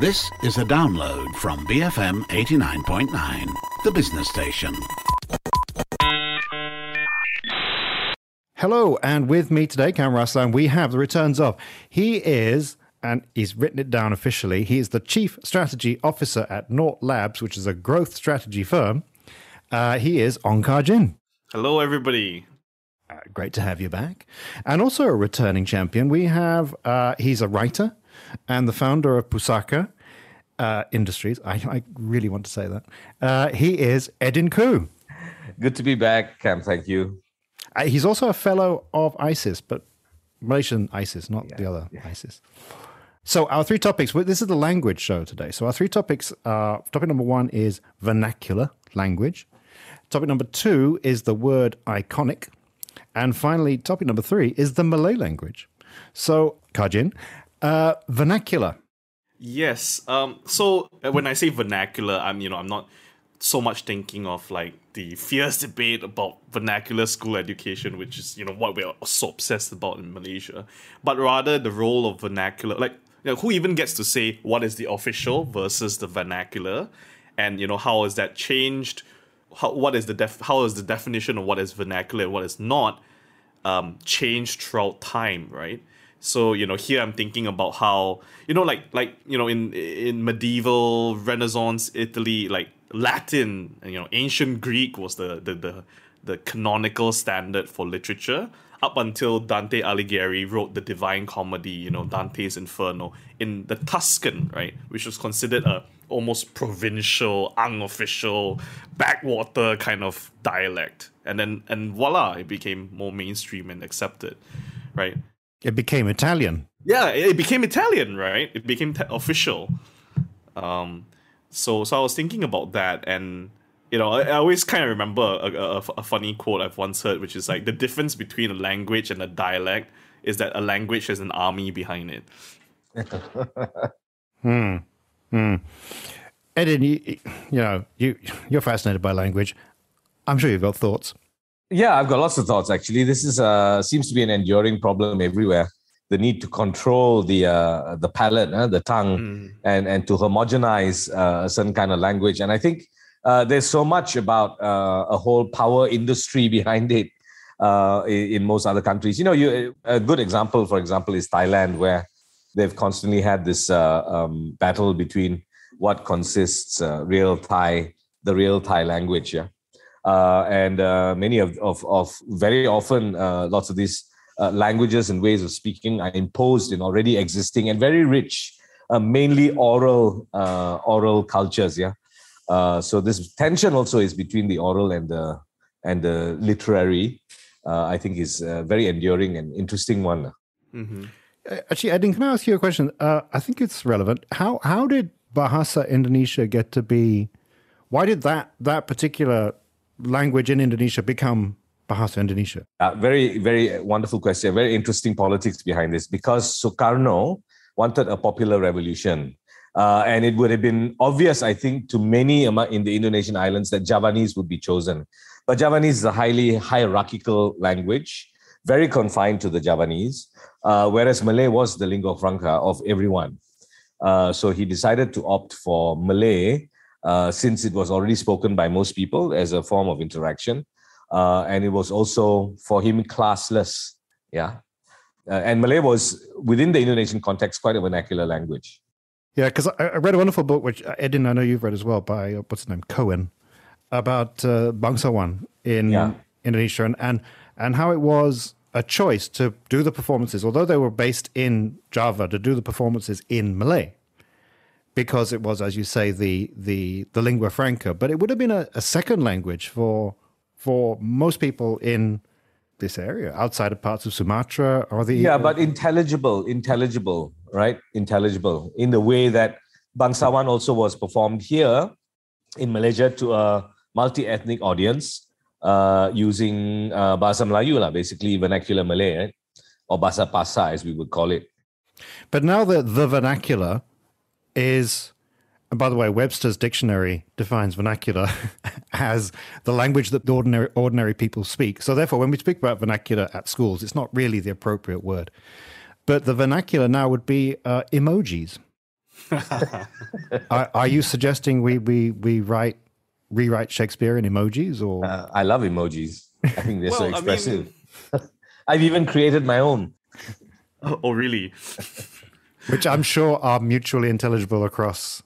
This is a download from BFM 89.9, the business station. Hello, and with me today, Kam Raslan, we have the returns of. He is, and he's written it down officially, he is the Chief Strategy Officer at Nort Labs, which is a growth strategy firm. Uh, he is Ong Kar Jin. Hello, everybody. Uh, great to have you back. And also a returning champion, we have, uh, he's a writer and the founder of Pusaka uh, Industries. I, I, really want to say that. Uh, he is Edin Khoo. Good to be back, Kam. Thank you. Uh, he's also a fellow of ISIS, but Malaysian ISIS, not yeah, the other yeah. ISIS. So our three topics. This is the language show today. So our three topics. are topic number one is vernacular language. Topic number two is the word iconic. And finally, topic number three is the Malay language. So, Kar Jin, uh, vernacular. Yes. Um, so uh, when I say vernacular, I'm you know I'm not so much thinking of like the fierce debate about vernacular school education, which is you know what we're so obsessed about in Malaysia, but rather the role of vernacular. Like, you know, who even gets to say what is the official versus the vernacular, and you know how has that changed? How what is the def? How is the definition of what is vernacular and what is not um, changed throughout time? Right. So you know, here I'm thinking about how you know, like like you know, in in medieval Renaissance Italy, like Latin, and you know, ancient Greek was the the the, the canonical standard for literature up until Dante Alighieri wrote the Divine Comedy, you know, Dante's Inferno in the Tuscan, right, which was considered a almost provincial, unofficial, backwater kind of dialect, and then and voila, it became more mainstream and accepted, right? It became Italian. Yeah, it became Italian, right? It became te- official. Um, so so I was thinking about that, and you know, I, I always kind of remember a, a, a, funny quote I've once heard, which is like the difference between a language and a dialect is that a language has an army behind it. hmm. Hmm. Edin, you, you know, you you're fascinated by language. I'm sure you've got thoughts. Yeah, I've got lots of thoughts. Actually, this is uh, seems to be an enduring problem everywhere. The need to control the uh, the palate, uh, the tongue, mm. and and to homogenize uh, a certain kind of language. And I think uh, there's so much about uh, a whole power industry behind it uh, in, most other countries. You know, you a good example, for example, is Thailand, where they've constantly had this uh, um, battle between what consists uh, real Thai, the real Thai language, yeah and uh, many of, of, of very often uh, lots of these languages and ways of speaking are imposed in already existing and very rich, mainly oral oral cultures. Yeah. so this tension also is between the oral and the and the literary. I think is a very enduring and interesting one. Mm-hmm. Actually, Edin, can I ask you a question? Uh, I think it's relevant. How how did Bahasa Indonesia get to be? Why did that that particular language in Indonesia become Bahasa Indonesia? Uh, very, very wonderful question. Very interesting politics behind this because Sukarno wanted a popular revolution. Uh, and it would have been obvious, I think, to many in the Indonesian islands that Javanese would be chosen. But Javanese is a highly hierarchical language, very confined to the Javanese, uh, whereas Malay was the lingua franca of everyone. Uh, so he decided to opt for Malay uh, since it was already spoken by most people as a form of interaction. Uh, and it was also for him classless. Yeah. Uh, and Malay was within the Indonesian context quite a vernacular language. Yeah, because I, I, read a wonderful book, which uh, Edin, I know you've read as well, by uh, what's his name, Cohen, about uh, Bangsawan in yeah. Indonesia and, and and how it was a choice to do the performances, although they were based in Java, to do the performances in Malay because it was, as you say, the the the lingua franca. But it would have been a, a second language for for most people in this area, outside of parts of Sumatra or the yeah, but intelligible, intelligible, right? Intelligible in the way that Bangsawan also was performed here in Malaysia to a multi-ethnic audience uh, using uh, Bahasa Melayu, lah, basically vernacular Malay, right? or Bahasa Pasar as we would call it. But now that the vernacular is, and by the way, Webster's dictionary defines vernacular as the language that the ordinary ordinary people speak. So therefore, when we speak about vernacular at schools, it's not really the appropriate word. But the vernacular now would be uh, emojis. are, are, you suggesting we, we, we write rewrite Shakespeare in emojis or? Uh, I love emojis. I think they're well, so expressive. I mean... I've even created my own. Oh, oh, really? Which I'm sure are mutually intelligible across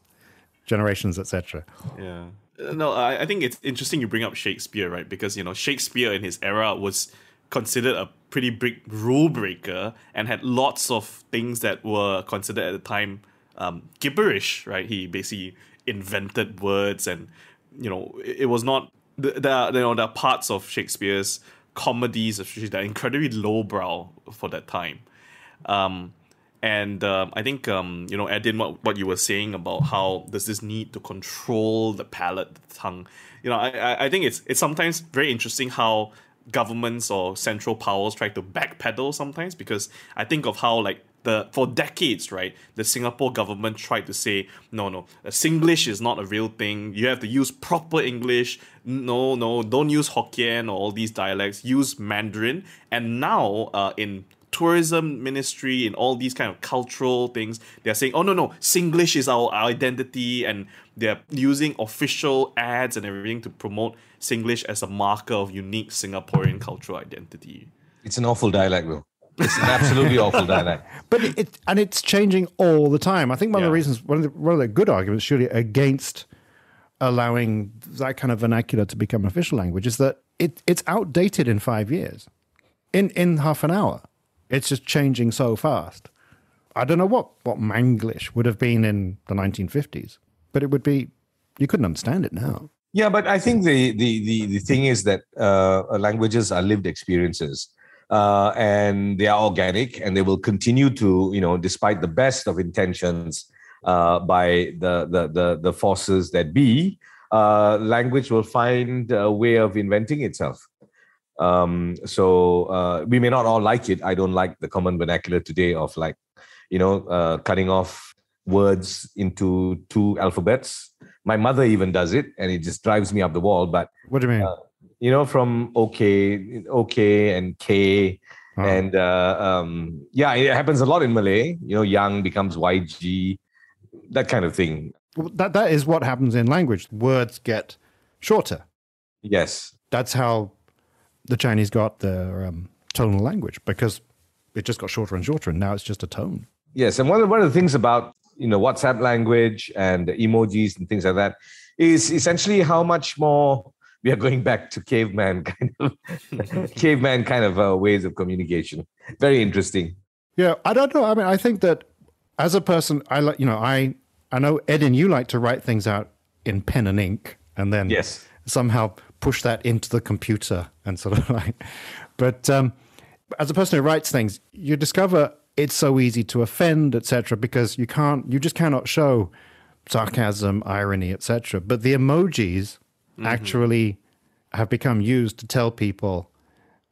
generations, etc. Yeah. No, I, I think it's interesting you bring up Shakespeare, right? Because you know Shakespeare in his era was considered a pretty big rule breaker and had lots of things that were considered at the time um, gibberish, right? He basically invented words, and you know, it, it was not the, the you know the parts of Shakespeare's comedies, especially that incredibly lowbrow for that time. Um, and uh, I think um, you know, Edin, what, what you were saying about how there's this need to control the palate, the tongue. You know, I, I think it's it's sometimes very interesting how governments or central powers try to backpedal sometimes because I think of how like the for decades, right, the Singapore government tried to say, no, no, Singlish is not a real thing. You have to use proper English. No, no, don't use Hokkien or all these dialects. Use Mandarin. And now, uh, in tourism ministry and all these kind of cultural things they're saying oh no no singlish is our identity and they're using official ads and everything to promote singlish as a marker of unique singaporean cultural identity. It's an awful dialect though. It's an absolutely awful dialect. But it, it, and it's changing all the time. I think one yeah. of the reasons one of the, one of the good arguments surely against allowing that kind of vernacular to become official language is that it, it's outdated in five years in in half an hour it's just changing so fast. I don't know what, what Manglish would have been in the 1950s, but it would be, you couldn't understand it now. Yeah, but I think the, the, the, the thing is that uh, languages are lived experiences. Uh, and they are organic and they will continue to, you know, despite the best of intentions uh, by the, the, the, the, forces that be, uh, language will find a way of inventing itself. Um, so uh, we may not all like it. I don't like the common vernacular today of like, you know, uh, cutting off words into two alphabets. My mother even does it, and it just drives me up the wall. But what do you mean? Uh, you know, from okay, okay, and K, oh. and uh, um, yeah, it happens a lot in Malay. You know, young becomes YG, that kind of thing. Well, that that is what happens in language. Words get shorter. Yes, that's how the Chinese got their um, tonal language because it just got shorter and shorter, and now it's just a tone. Yes, and one of, one of the things about you know WhatsApp language and emojis and things like that is essentially how much more we are going back to caveman kind of caveman kind of uh, ways of communication. Very interesting. Yeah, I don't know. I mean, I think that as a person, I like you know, I I know Ed and you like to write things out in pen and ink, and then yes, somehow push that into the computer and sort of like. But um, as a person who writes things, you discover it's so easy to offend, etc., because you can't, you just cannot show sarcasm, irony, etc. But the emojis mm-hmm. actually have become used to tell people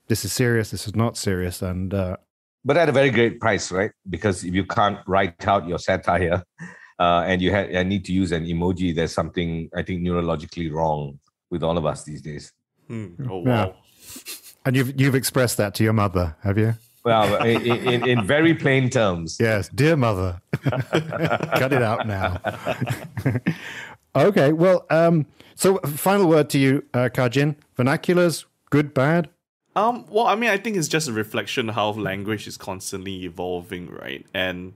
this is serious, this is not serious, and. Uh, but at a very great price, right? Because if you can't write out your satire, uh, and you ha- need to use an emoji, there's something I think neurologically wrong with all of us these days. Mm. Oh wow! Yeah. And you've you've expressed that to your mother, have you? Well, in, in, in very plain terms. Yes, dear mother, cut it out now. okay, well, um, so final word to you, uh, Kar Jin. Vernaculars, good, bad? Um, well, I mean, I think it's just a reflection of how language is constantly evolving, right? And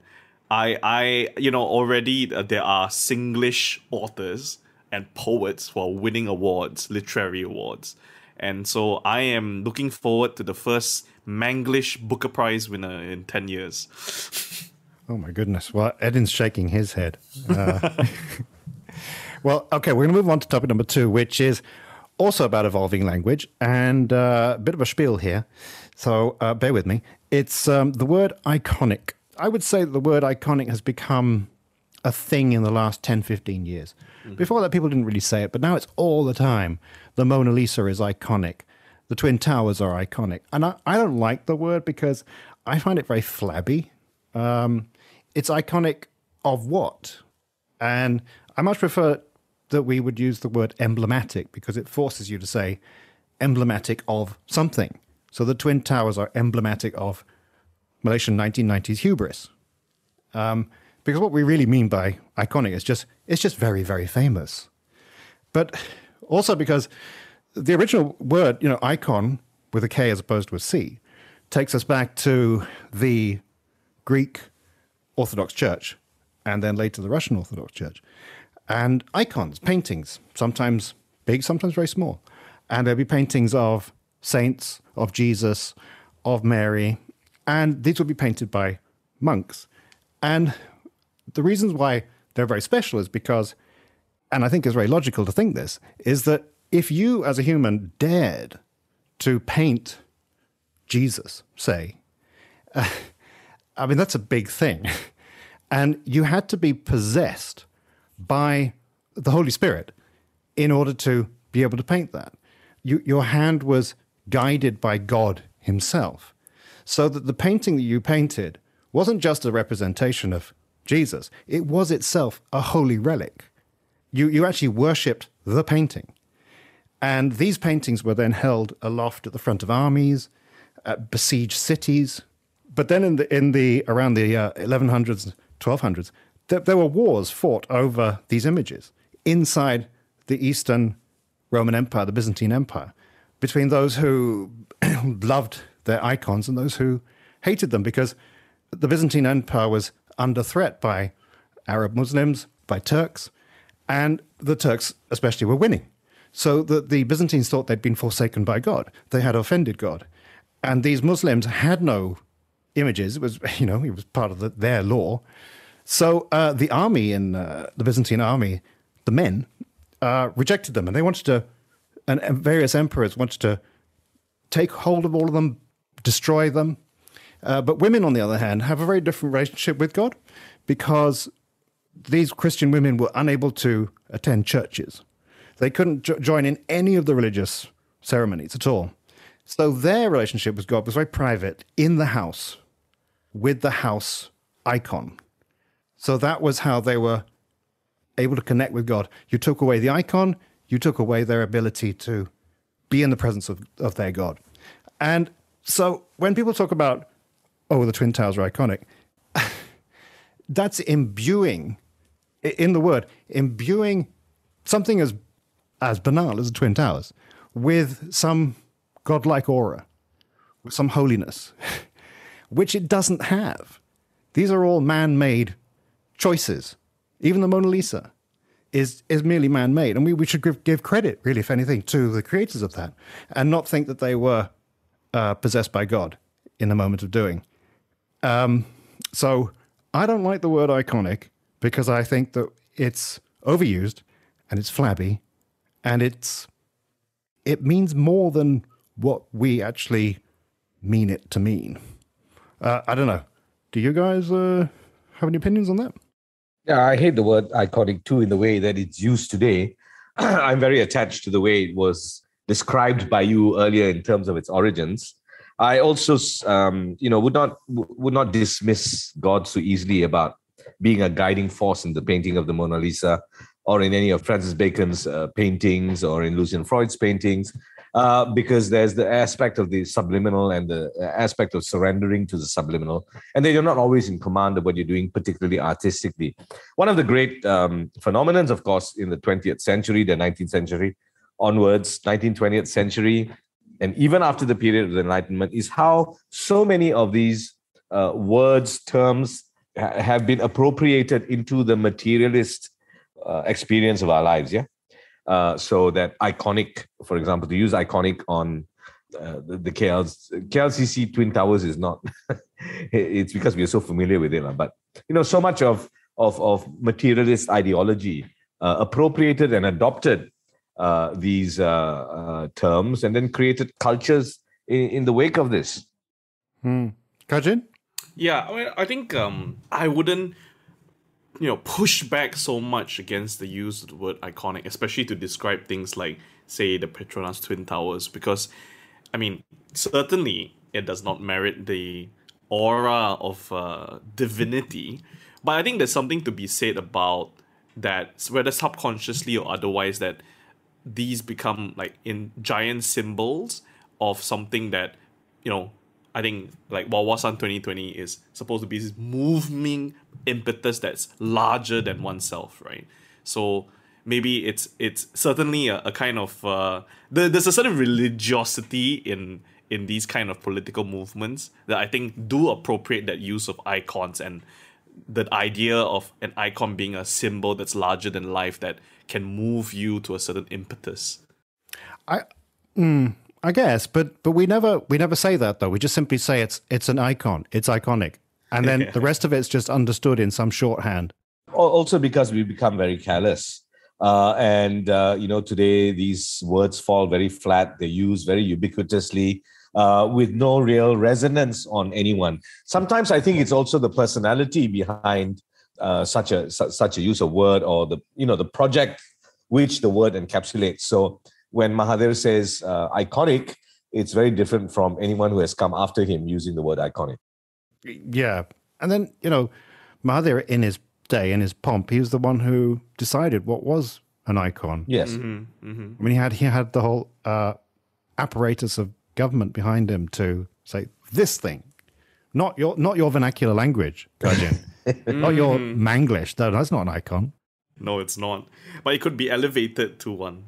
I, I, you know, already uh, there are Singlish authors and poets are winning awards, literary awards. And so I am looking forward to the first Manglish Booker Prize winner in 10 years. oh my goodness. Well, Edin's shaking his head. Uh, well, okay, we're going to move on to topic number two, which is also about evolving language and uh, a bit of a spiel here. So uh, bear with me. It's um, the word iconic. I would say that the word iconic has become a thing in the last 10, 15 years. Mm-hmm. Before that, people didn't really say it, but now it's all the time. The Mona Lisa is iconic. The Twin Towers are iconic. And I, I don't like the word because I find it very flabby. Um, it's iconic of what? And I much prefer that we would use the word emblematic because it forces you to say emblematic of something. So the Twin Towers are emblematic of Malaysian 1990s hubris. Um, because what we really mean by iconic is just it's just very very famous. But also because the original word, you know, icon with a K as opposed to a C, takes us back to the Greek Orthodox Church and then later the Russian Orthodox Church. And icons, paintings, sometimes big, sometimes very small. And there'll be paintings of saints, of Jesus, of Mary, and these will be painted by monks. And the reasons why they're very special is because, and I think it's very logical to think this, is that if you as a human dared to paint Jesus, say, uh, I mean, that's a big thing. And you had to be possessed by the Holy Spirit in order to be able to paint that. You, your hand was guided by God Himself. So that the painting that you painted wasn't just a representation of Jesus, it was itself a holy relic. You, you actually worshipped the painting. And these paintings were then held aloft at the front of armies, at besieged cities. But then in the, in the around the uh, 1100s, 1200s, there, there were wars fought over these images inside the Eastern Roman Empire, the Byzantine Empire, between those who loved their icons and those who hated them because the Byzantine Empire was under threat by Arab Muslims, by Turks, and the Turks especially were winning. So the, the Byzantines thought they'd been forsaken by God. They had offended God. And these Muslims had no images. It was, you know, it was part of the, their law. So uh, the army in uh, the Byzantine army, the men, uh, rejected them, and they wanted to, and, and various emperors wanted to take hold of all of them, destroy them. Uh, but women, on the other hand, have a very different relationship with God because these Christian women were unable to attend churches. They couldn't jo- join in any of the religious ceremonies at all. So their relationship with God was very private in the house with the house icon. So that was how they were able to connect with God. You took away the icon, you took away their ability to be in the presence of, of their God. And so when people talk about, oh, the Twin Towers are iconic, that's imbuing, in the word, imbuing something as, as banal as the Twin Towers with some godlike aura, with some holiness, which it doesn't have. These are all man made choices. Even the Mona Lisa is is merely man made, and we, we should give, give credit, really, if anything, to the creators of that, and not think that they were uh, possessed by God in the moment of doing. Um, so I don't like the word iconic because I think that it's overused and it's flabby, and it's it means more than what we actually mean it to mean. Uh, I don't know. Do you guys uh, have any opinions on that? Yeah, I hate the word iconic too in the way that it's used today. I'm very attached to the way it was described by you earlier in terms of its origins. I also, um, you know, would not would not dismiss God so easily about being a guiding force in the painting of the Mona Lisa, or in any of Francis Bacon's uh, paintings, or in Lucian Freud's paintings uh, because there's the aspect of the subliminal and the aspect of surrendering to the subliminal. And then you're not always in command of what you're doing, particularly artistically. One of the great um, phenomenons, of course, in the 20th century, the 19th century onwards, 19th, 20th century, and even after the period of the Enlightenment, is how so many of these uh, words, terms ha- have been appropriated into the materialist uh, experience of our lives. Yeah. Uh, so that iconic, for example, to use iconic on uh, the, the KL's, KLCC Twin Towers is not. it's because we are so familiar with it, but you know, so much of of of materialist ideology uh, appropriated and adopted uh, these uh, uh, terms, and then created cultures in, in the wake of this. Hmm. Kar Jin? Yeah, I mean, I think um, I wouldn't you know push back so much against the use of the word iconic, especially to describe things like say the Petronas Twin Towers, because I mean certainly it does not merit the aura of uh, divinity, but I think there's something to be said about that, whether subconsciously or otherwise, that these become like in giant symbols of something that you know I think like Wawasan 2020 is supposed to be this moving impetus that's larger than oneself, right? So maybe it's it's certainly a, a kind of uh, there, there's a certain religiosity in in these kind of political movements that I think do appropriate that use of icons and the idea of an icon being a symbol that's larger than life that can move you to a certain impetus. I, mm, I guess, but but we never we never say that though. We just simply say it's it's an icon, it's iconic, and then the rest of it's just understood in some shorthand. Also, because we become very callous, uh, and uh, you know today these words fall very flat. They're used very ubiquitously. Uh, with no real resonance on anyone. Sometimes I think it's also the personality behind uh, such a su- such a use of word or the you know the project which the word encapsulates. So when Mahathir says uh, iconic, it's very different from anyone who has come after him using the word iconic. Yeah. And then, you know, Mahathir in his day, in his pomp, he was the one who decided what was an icon. Yes. Mm-hmm, mm-hmm. I mean, he had he had the whole uh, apparatus of government behind him to say this thing, not your not your vernacular language, Kar Jin, not your Manglish. No, that's not an icon. No, it's not. But it could be elevated to one.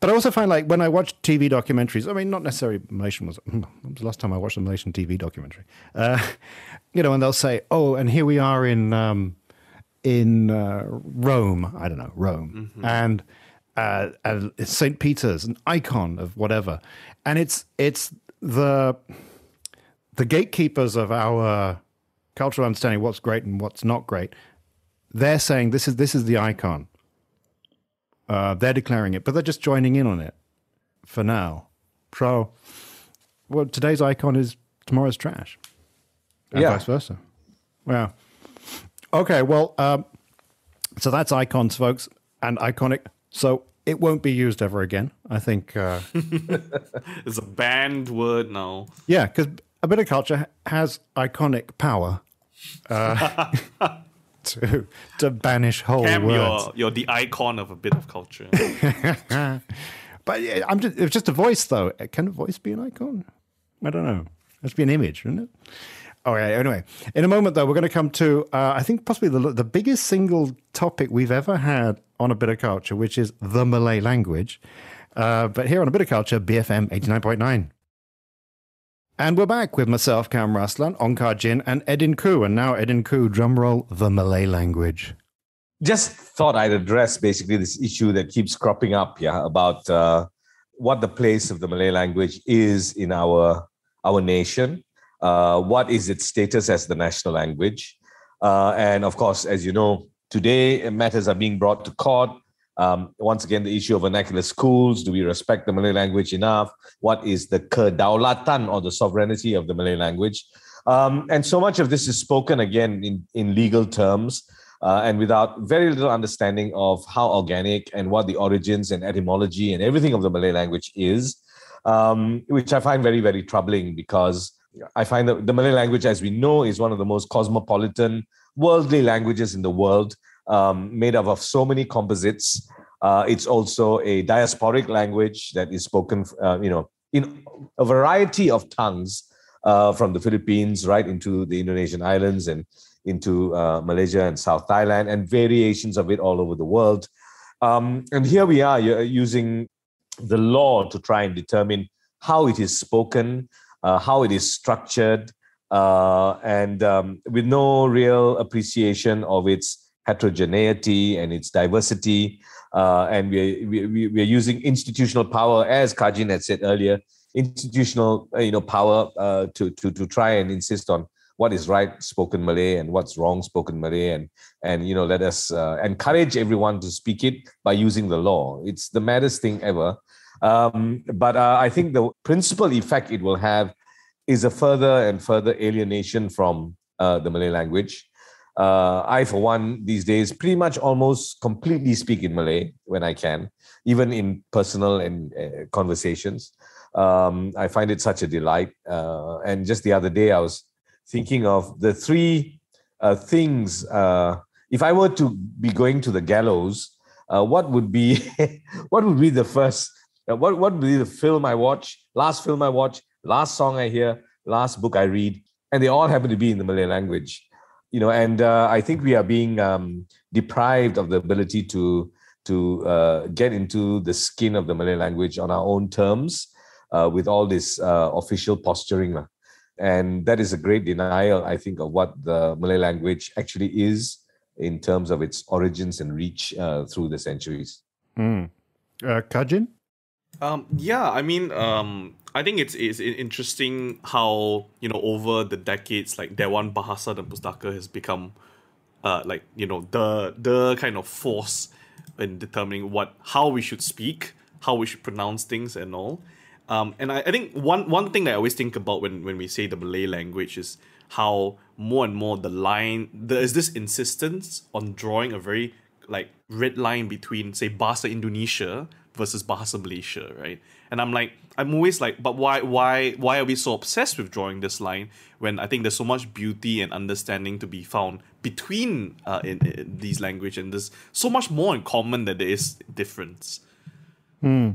But I also find like when I watch TV documentaries, I mean, not necessarily Malaysian was, was the last time I watched a Malaysian TV documentary, uh, you know, and they'll say, oh, and here we are in, um, in uh, Rome, I don't know, Rome, mm-hmm. and, uh, and St. Peter's, an icon of whatever. And it's, it's the, the gatekeepers of our cultural understanding, what's great and what's not great. They're saying this is, this is the icon uh, they're declaring it, but they're just joining in on it for now. So, well, today's icon is tomorrow's trash, and Yeah. vice versa. Well, okay, well, um, so that's icons, folks, and iconic. So it won't be used ever again. I think. Uh, It's a banned word now. yeah, because a bit of culture has iconic power. Uh, to to banish whole Cam, words. you're, you're the icon of a bit of culture. But yeah, I'm just, it's just a voice, though. Can a voice be an icon? I don't know. It must be an image, isn't it? Oh, yeah. Anyway, in a moment, though, we're going to come to, uh, I think, possibly the, the biggest single topic we've ever had on a bit of culture, which is the Malay language. Uh, but here on a bit of culture, BFM 89.9. And we're back with myself, Kam Raslan, Ong Kar Jin, and Edin Khoo. And now, Edin Khoo, drumroll, the Malay language. just thought I'd address basically this issue that keeps cropping up, yeah, about uh, what the place of the Malay language is in our our nation. Uh, what is its status as the national language? Uh, and of course, as you know, today matters are being brought to court. Um, once again, the issue of vernacular schools. Do we respect the Malay language enough? What is the kedaulatan or the sovereignty of the Malay language? Um, and so much of this is spoken again in, in legal terms uh, and without very little understanding of how organic and what the origins and etymology and everything of the Malay language is, um, which I find very, very troubling because I find that the Malay language, as we know, is one of the most cosmopolitan, worldly languages in the world, um, made up of so many composites. Uh, it's also a diasporic language that is spoken, uh, you know, in a variety of tongues uh, from the Philippines right into the Indonesian islands and into uh, Malaysia and South Thailand, and variations of it all over the world. Um, and here we are you're using the law to try and determine how it is spoken, uh, how it is structured, uh, and um, with no real appreciation of its heterogeneity and its diversity. Uh, and we, we, we are using institutional power, as Kar Jin had said earlier, institutional uh, you know power uh, to, to, to try and insist on what is right spoken Malay and what's wrong spoken Malay, and and you know let us uh, encourage everyone to speak it by using the law. It's the maddest thing ever. Um, but uh, I think the principal effect it will have is a further and further alienation from uh, the Malay language. Uh, I, for one, these days pretty much almost completely speak in Malay when I can, even in personal and uh, conversations. Um, I find it such a delight. Uh, and just the other day, I was thinking of the three uh, things. Uh, if I were to be going to the gallows, uh, what would be what would be the first? What what would be the film I watch? Last film I watch? Last song I hear? last book I read, and they all happen to be in the Malay language. You know, and uh, I think we are being um, deprived of the ability to to uh, get into the skin of the Malay language on our own terms uh, with all this uh, official posturing. And that is a great denial, I think, of what the Malay language actually is in terms of its origins and reach uh, through the centuries. Mm. Uh, Kar Jin? Um, yeah, I mean, um, I think it's it's interesting how you know over the decades, like Dewan Bahasa dan Pustaka has become, uh, like you know the the kind of force in determining what how we should speak, how we should pronounce things, and all. Um, and I, I think one one thing that I always think about when when we say the Malay language is how more and more the line there is this insistence on drawing a very like red line between say Bahasa Indonesia versus Bahasa Malaysia, right? And I'm like, I'm always like, but why, why, why are we so obsessed with drawing this line when I think there's so much beauty and understanding to be found between uh, in, in these language and there's so much more in common that there is difference. Hmm.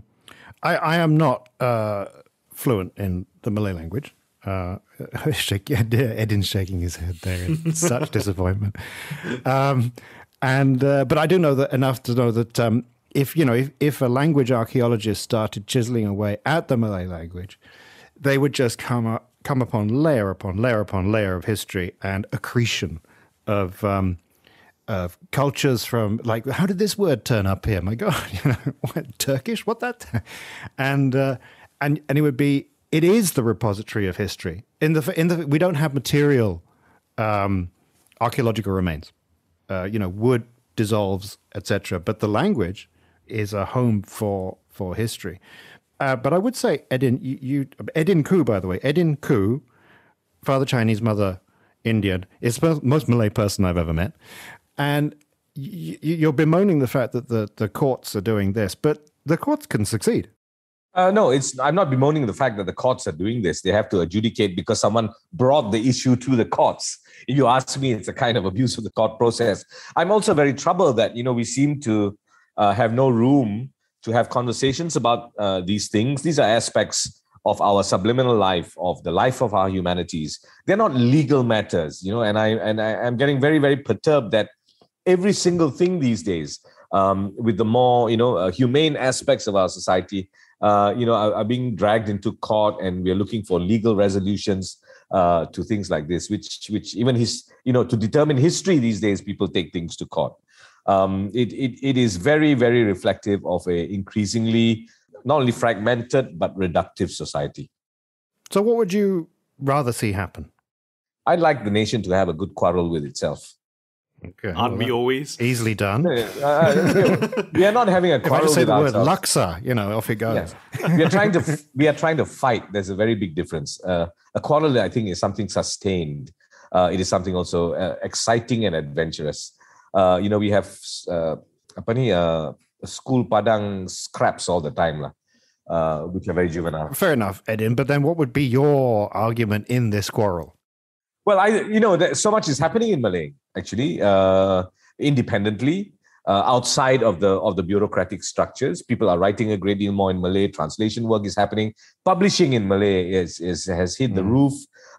I, I am not uh, fluent in the Malay language. Uh, Edin's shaking his head there in such disappointment. Um, and uh, but I do know that enough to know that um, if you know if, if a language archaeologist started chiseling away at the Malay language, they would just come up, come upon layer upon layer upon layer of history and accretion of um, of cultures from like how did this word turn up here? My God, you know, what, Turkish? What that? And uh, and and it would be it is the repository of history. In the in the we don't have material um, archaeological remains. Uh, you know, wood dissolves, etc. But the language is a home for for history. Uh, but I would say Edin, you, you, Edin Khoo, by the way, Edin Khoo, father Chinese, mother Indian, is the most Malay person I've ever met, and you're bemoaning the fact that the the courts are doing this, but the courts can succeed. Uh, no, it's. I'm not bemoaning the fact that the courts are doing this. They have to adjudicate because someone brought the issue to the courts. If you ask me, it's a kind of abuse of the court process. I'm also very troubled that you know we seem to uh, have no room to have conversations about uh, these things. These are aspects of our subliminal life, of the life of our humanities. They're not legal matters, you know. And I and I, am getting very very perturbed that every single thing these days, um, with the more you know uh, humane aspects of our society, uh, you know, are, are, being dragged into court, and we are looking for legal resolutions uh, to things like this, which which even his you know to determine history these days, people take things to court. Um, it, it it is very very reflective of a increasingly not only fragmented but reductive society. So, what would you rather see happen? I'd like the nation to have a good quarrel with itself. Okay. Aren't we always easily done? Uh, we are not having a quarrel. If I say the word "luxa"? you know, off it goes. Yeah. we are trying to we are trying to fight. There's a very big difference. Uh, a quarrel, I think, is something sustained. Uh, it is something also uh, exciting and adventurous. Uh, you know, we have uh, apa ni, uh, school padang scraps all the time lah. Uh, which are very juvenile. Fair enough, Edin. But then, what would be your argument in this quarrel? Well, I you know so much is happening in Malay actually uh, independently. Uh, outside of the of the bureaucratic structures, people are writing a great deal more in Malay. Translation work is happening. Publishing in Malay is, is has hit mm. the roof.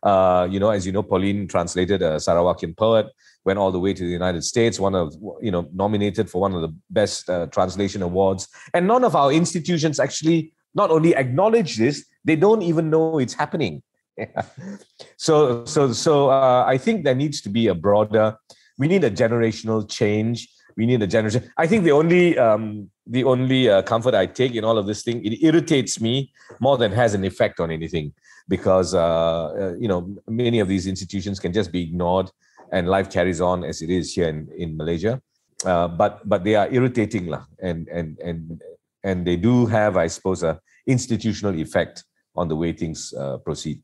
Uh, you know, as you know, Pauline translated a Sarawakian poet, went all the way to the United States, one of you know nominated for one of the best uh, translation awards. And none of our institutions actually not only acknowledge this, they don't even know it's happening. so so so uh, I think there needs to be a broader. We need a generational change. We need a generation. I think the only um, the only uh, comfort I take in all of this thing it irritates me more than has an effect on anything because uh, uh, you know many of these institutions can just be ignored and life carries on as it is here in in Malaysia. Uh, but but they are irritating lah, and and and and they do have, I suppose, a institutional effect on the way things uh, proceed.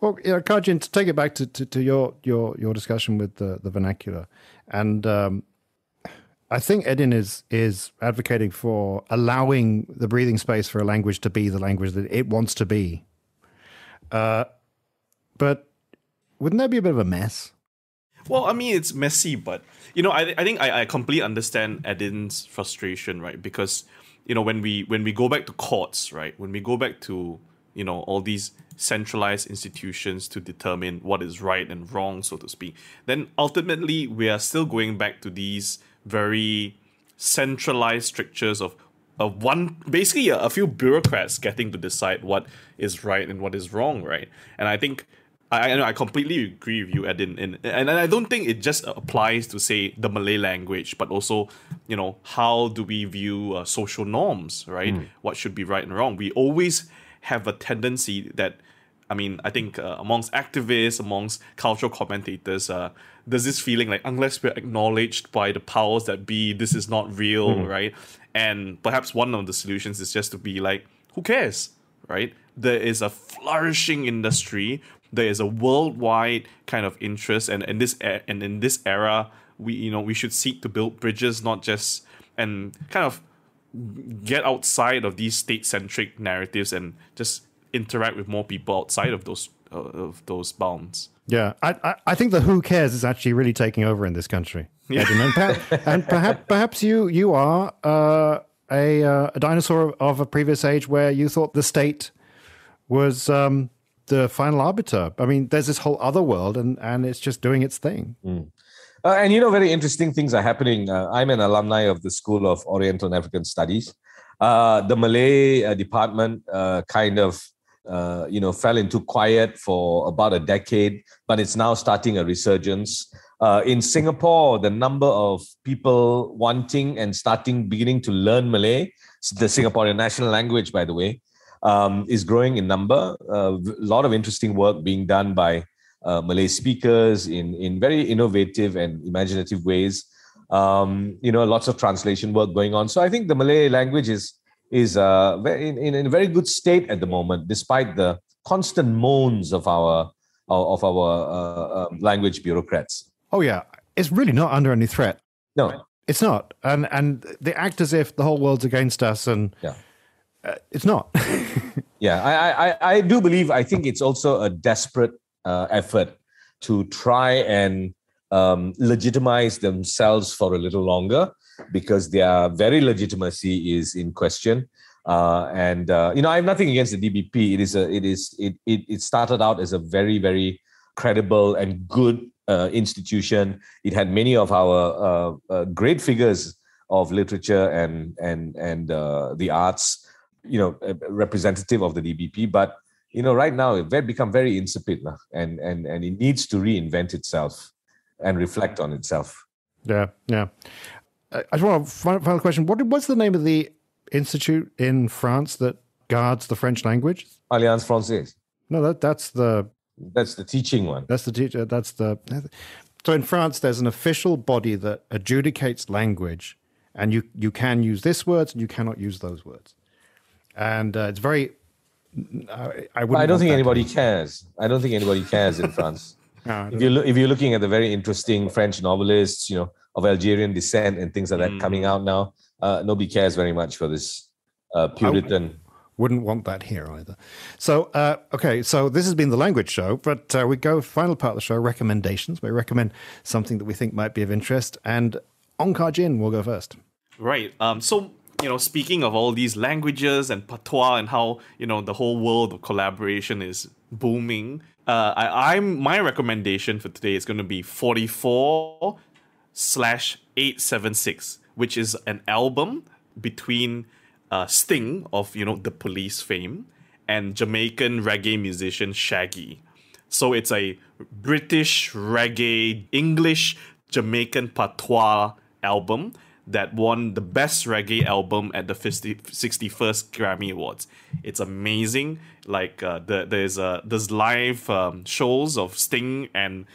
Well, you know, Kar Jin, to take it back to, to, to, your, your your discussion with the, the vernacular, and um, I think Edin is is advocating for allowing the breathing space for a language to be the language that it wants to be. Uh, but wouldn't that be a bit of a mess? Well, I mean, it's messy, but you know, I I think I, I completely understand Edin's frustration, right? Because you know, when we when we go back to courts, right, when we go back to you know all these centralized institutions to determine what is right and wrong, so to speak, then ultimately we are still going back to these very centralized strictures of of one basically a, a few bureaucrats getting to decide what is right and what is wrong, right? And I think I know I completely agree with you, Edin, and and I don't think it just applies to say the Malay language, but also, you know, how do we view uh, social norms, right? Mm. What should be right and wrong? We always have a tendency that, I mean, I think uh, amongst activists, amongst cultural commentators, uh, there's this feeling like unless we're acknowledged by the powers that be, this is not real, mm. right? And perhaps one of the solutions is just to be like, who cares, right? There is a flourishing industry there is a worldwide kind of interest, and in this and in this era, we you know we should seek to build bridges, not just and kind of get outside of these state centric narratives and just interact with more people outside of those uh, of those bounds. Yeah, I, I, I think the who cares is actually really taking over in this country. Yeah. and, perhaps, and perhaps perhaps you you are uh, a uh, a dinosaur of a previous age where you thought the state was um, the final arbiter. I mean, there's this whole other world, and and it's just doing its thing. Mm. Uh, and you know, very interesting things are happening. Uh, I'm an alumni of the School of Oriental and African Studies. Uh, the Malay uh, department uh, kind of, uh, you know, fell into quiet for about a decade, but it's now starting a resurgence. in Singapore, the number of people wanting and starting, beginning to learn Malay, the Singaporean national language, by the way, um, is growing in number. A lot of interesting work being done by uh, Malay speakers in, in very innovative and imaginative ways. Um, you know, lots of translation work going on. So I think the Malay language is is uh, in, in a very good state at the moment, despite the constant moans of our of our uh, um, language bureaucrats. Oh yeah, it's really not under any threat. No, it's not, and and they act as if the whole world's against us, and yeah. Uh, it's not. yeah, I, I, I do believe. I think it's also a desperate uh, effort to try and um, legitimize themselves for a little longer because their very legitimacy is in question. Uh, and uh, you know, I have nothing against the DBP. It is a, it is, it, it, it started out as a very, very credible and good uh, institution. It had many of our uh, uh, great figures of literature and and and uh, the arts you know representative of the DBP, but you know right now it become very insipid and and and it needs to reinvent itself and reflect on itself. Yeah, yeah. I just want a final question. What what's the name of the institute in France that guards the French language? Alliance Française. No, that that's the that's the teaching one. That's the teacher. That's the. So in France, there's an official body that adjudicates language, and you you can use this words and you cannot use those words and uh, it's very. I, I, I don't think anybody cares. I don't think anybody cares in France. no, if you look, if you're looking at the very interesting French novelists, you know, of Algerian descent and things like that mm. coming out now, uh, nobody cares very much for this uh, Puritan. Wouldn't want that here either. So, uh, okay, so this has been the language show, but uh, we go final part of the show recommendations. We recommend something that we think might be of interest, and Ong Kar Jin will go first. Right. Um, so you know, speaking of all these languages and patois and how you know the whole world of collaboration is booming, uh, I, I'm my recommendation for today is going to be 44 slash 876, which is an album between uh, Sting of you know the Police fame and Jamaican reggae musician Shaggy. So it's a British reggae English Jamaican patois album that won the best reggae album at the 50, 61st Grammy Awards. It's amazing. Like uh, the, there's uh, there's live um, shows of Sting and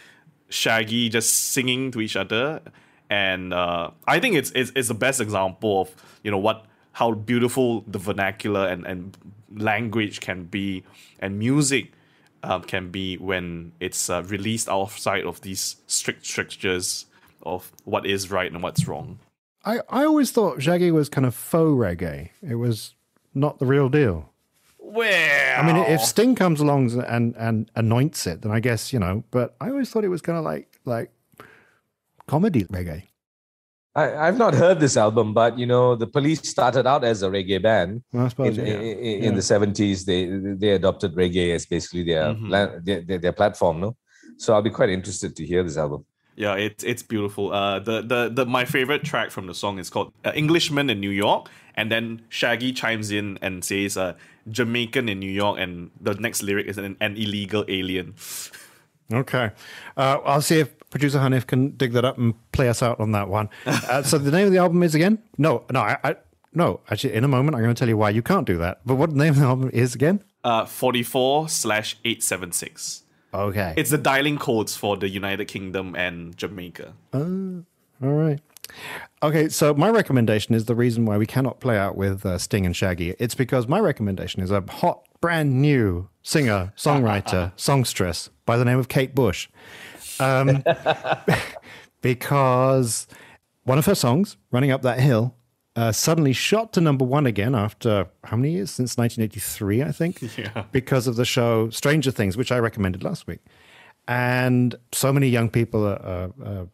Shaggy just singing to each other, and uh, I think it's, it's it's the best example of you know what how beautiful the vernacular and, and language can be and music um, can be when it's uh, released outside of these strict strictures of what is right and what's wrong. I, I always thought Shaggy was kind of faux reggae. It was not the real deal. Well, I mean, if Sting comes along and and anoints it, then I guess you know. But I always thought it was kind of like like comedy reggae. I, I've not heard this album, but you know, the police started out as a reggae band. Well, I suppose, in, yeah. in, Yeah. the 70s they they adopted reggae as basically their, Mhm. their, their their platform no so i'll be quite interested to hear this album Yeah, it's it's beautiful. Uh, the, the the my favorite track from the song is called uh, "Englishman in New York," and then Shaggy chimes in and says uh, "Jamaican in New York," and the next lyric is an, an illegal alien. Okay. Uh, I'll see if producer Hanif can dig that up and play us out on that one. Uh, so the name of the album is again? No, no, I, I no. Actually, in a moment, I'm going to tell you why you can't do that. But what the name of the album is again? Uh, forty four slash eight seven six. Okay. It's the dialing codes for the United Kingdom and Jamaica. All right. Okay, so my recommendation is the reason why we cannot play out with uh, Sting and Shaggy. It's because my recommendation is a hot, brand new singer, songwriter, songstress by the name of Kate Bush. Um, because one of her songs, Running Up That Hill, uh, suddenly shot to number one again after how many years? Since 1983, I think. Yeah. Because of the show Stranger Things, which I recommended last week. And so many young people are, are, are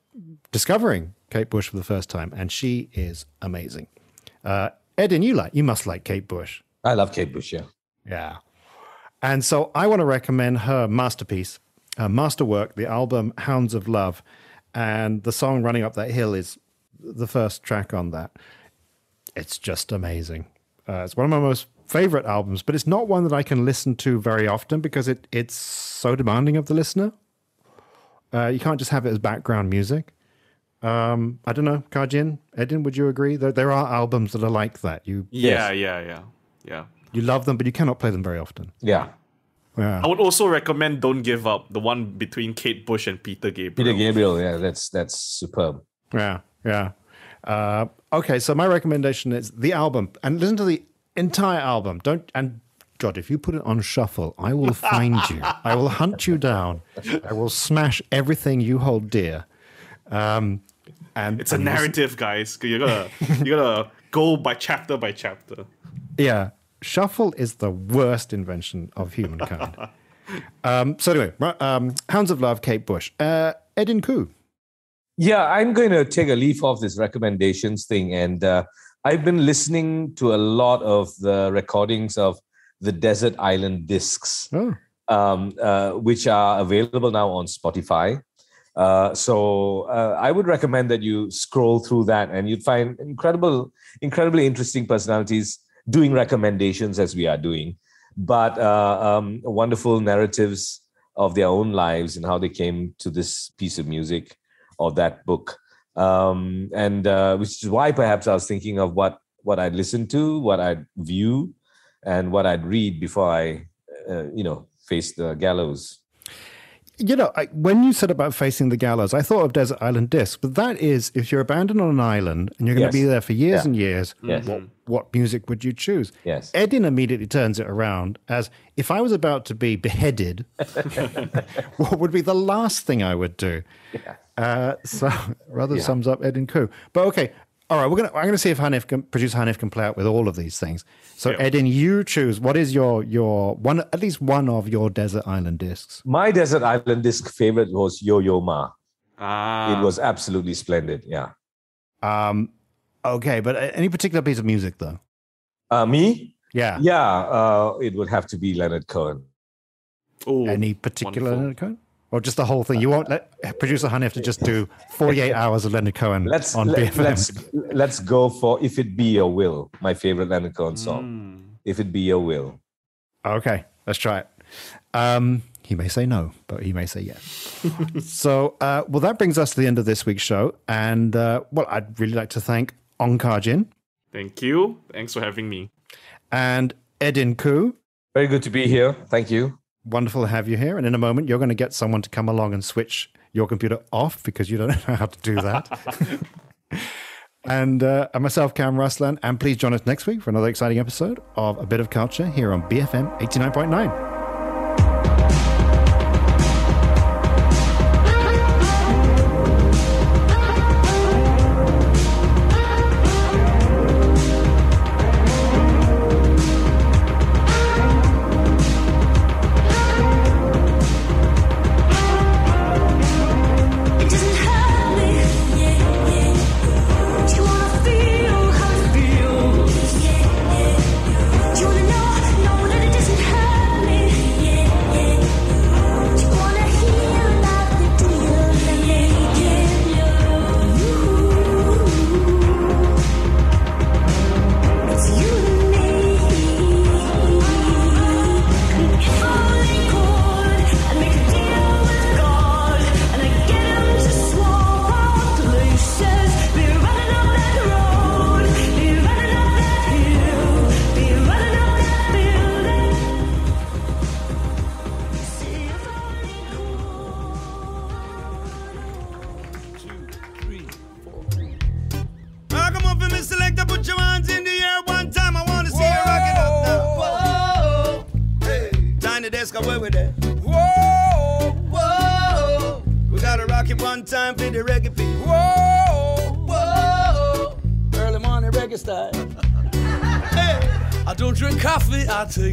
discovering Kate Bush for the first time, and she is amazing. Uh, Edin, you like, you must like Kate Bush. i love kate bush yeah Yeah. And so I want to recommend her masterpiece, her masterwork, the album Hounds of Love. And the song Running Up That Hill is the first track on that. It's just amazing. Uh, it's one of my most favorite albums, but it's not one that I can listen to very often because it, it's so demanding of the listener. Uh, you can't just have it as background music. Um, I don't know, Kar Jin, Edin, would you agree? There, there are albums that are like that. You Yeah, yeah, yeah, yeah. you love them, but you cannot play them very often. yeah Yeah. I would also recommend "Don't Give Up," the one between Kate Bush and Peter Gabriel. peter gabriel yeah that's that's superb Yeah, yeah. Uh, okay, so my recommendation is the album, and listen to the entire album. Don't and God, if you put it on shuffle, I will find you. I will hunt you down. I will smash everything you hold dear. Um, and It's a and will- narrative, guys. You gotta you gotta go by chapter by chapter. Yeah, shuffle is the worst invention of humankind. um, so anyway, um, Hounds of Love, Kate Bush, uh, Edin Khoo. Yeah, I'm going to take a leaf off this recommendations thing. And uh, I've been listening to a lot of the recordings of the Desert Island discs, Oh, um, uh, which are available now on Spotify. Uh, so uh, I would recommend that you scroll through that and you'd find incredible, incredibly interesting personalities doing recommendations as we are doing, but uh, um, wonderful narratives of their own lives and how they came to this piece of music or that book. Um, and uh, which is why perhaps I was thinking of what what I'd listen to, what I'd view, and what I'd read before I, uh, you know, face the gallows. You know, I, when you said about facing the gallows, I thought of Desert Island Disc, but that is if you're abandoned on an island and you're going Yes. to be there for years Yeah. and years, Yes. what, what music would you choose? Yes. Edin immediately turns it around as if I was about to be beheaded, what would be the last thing I would do? Uh, so rather sums up Ed Edin Khoo. But okay, all right, we're gonna I'm gonna see if Hanif can producer Hanif can play out with all of these things. So Yeah. Edin, you choose what is your your one at least one of your desert island discs. My Desert Island disc favorite was Yo Yo Ma. Ah, It was absolutely splendid. Yeah. Um, okay, but uh, any particular piece of music though? Uh, me? Yeah. Yeah, uh, it would have to be Leonard Cohen. Ooh, Any particular wonderful. Leonard Cohen? Or just the whole thing? You won't let producer have to just do 48 hours of Leonard Cohen Let's on let, BFM. let's let's go for "If It Be Your Will," my favorite Leonard Cohen song. Mm. "If It Be Your Will." Okay, let's try it. Um, he may say no, but he may say yes. so, uh, well, that brings us to the end of this week's show. And, uh, well, I'd really like to thank Ong Kar Jin Thank you. Thanks for having me. and Edin Khoo. Very good to be here. Thank you. Wonderful to have you here. And in a moment, you're going to get someone to come along and switch your computer off because you don't know how to do that. and, uh, myself, Kam Raslan. And please join us next week for another exciting episode of A Bit of Culture here on BFM 89.9.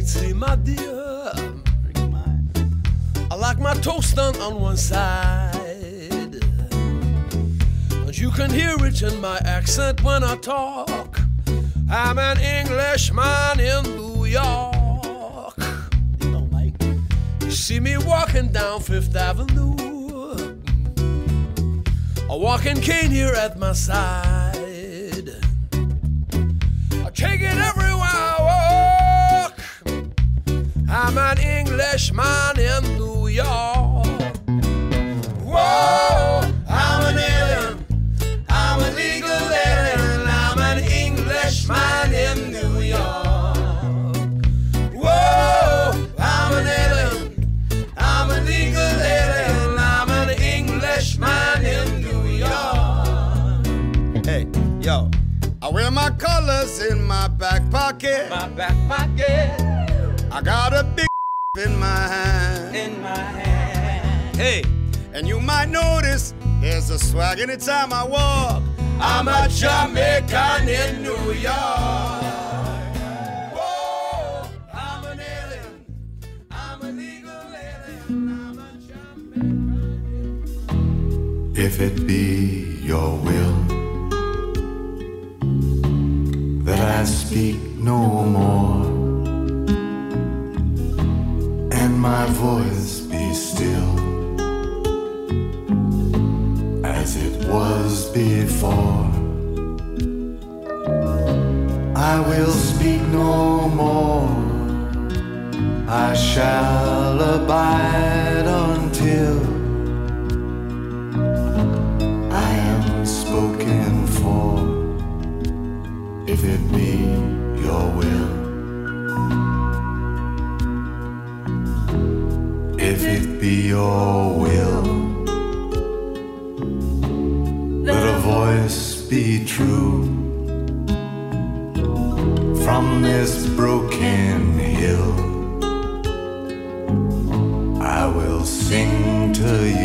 coffee, I take tea, my dear. I like my toast done on one side. But you can hear it in my accent when I talk. I'm an Englishman in New York. You. You see me walking down Fifth Avenue. A walking cane here at my side. I take it everywhere I'm an Englishman in New York. Whoa, I'm an alien. I'm a legal alien. I'm an Englishman in New York. Whoa, I'm an alien. I'm a legal alien. I'm an Englishman in New York. Hey, yo, I wear my colors in my back pocket. My back pocket I got a big in my hand. in my hand. Hey, and you might notice there's a swag anytime I walk. I'm a Jamaican in New York. Whoa, I'm an alien. I'm a legal alien. I'm a Jamaican. If it be your will that I speak no more, my voice be still as it was before, I will speak no more. I shall abide your will, let a voice be true from this broken hill. I will sing to you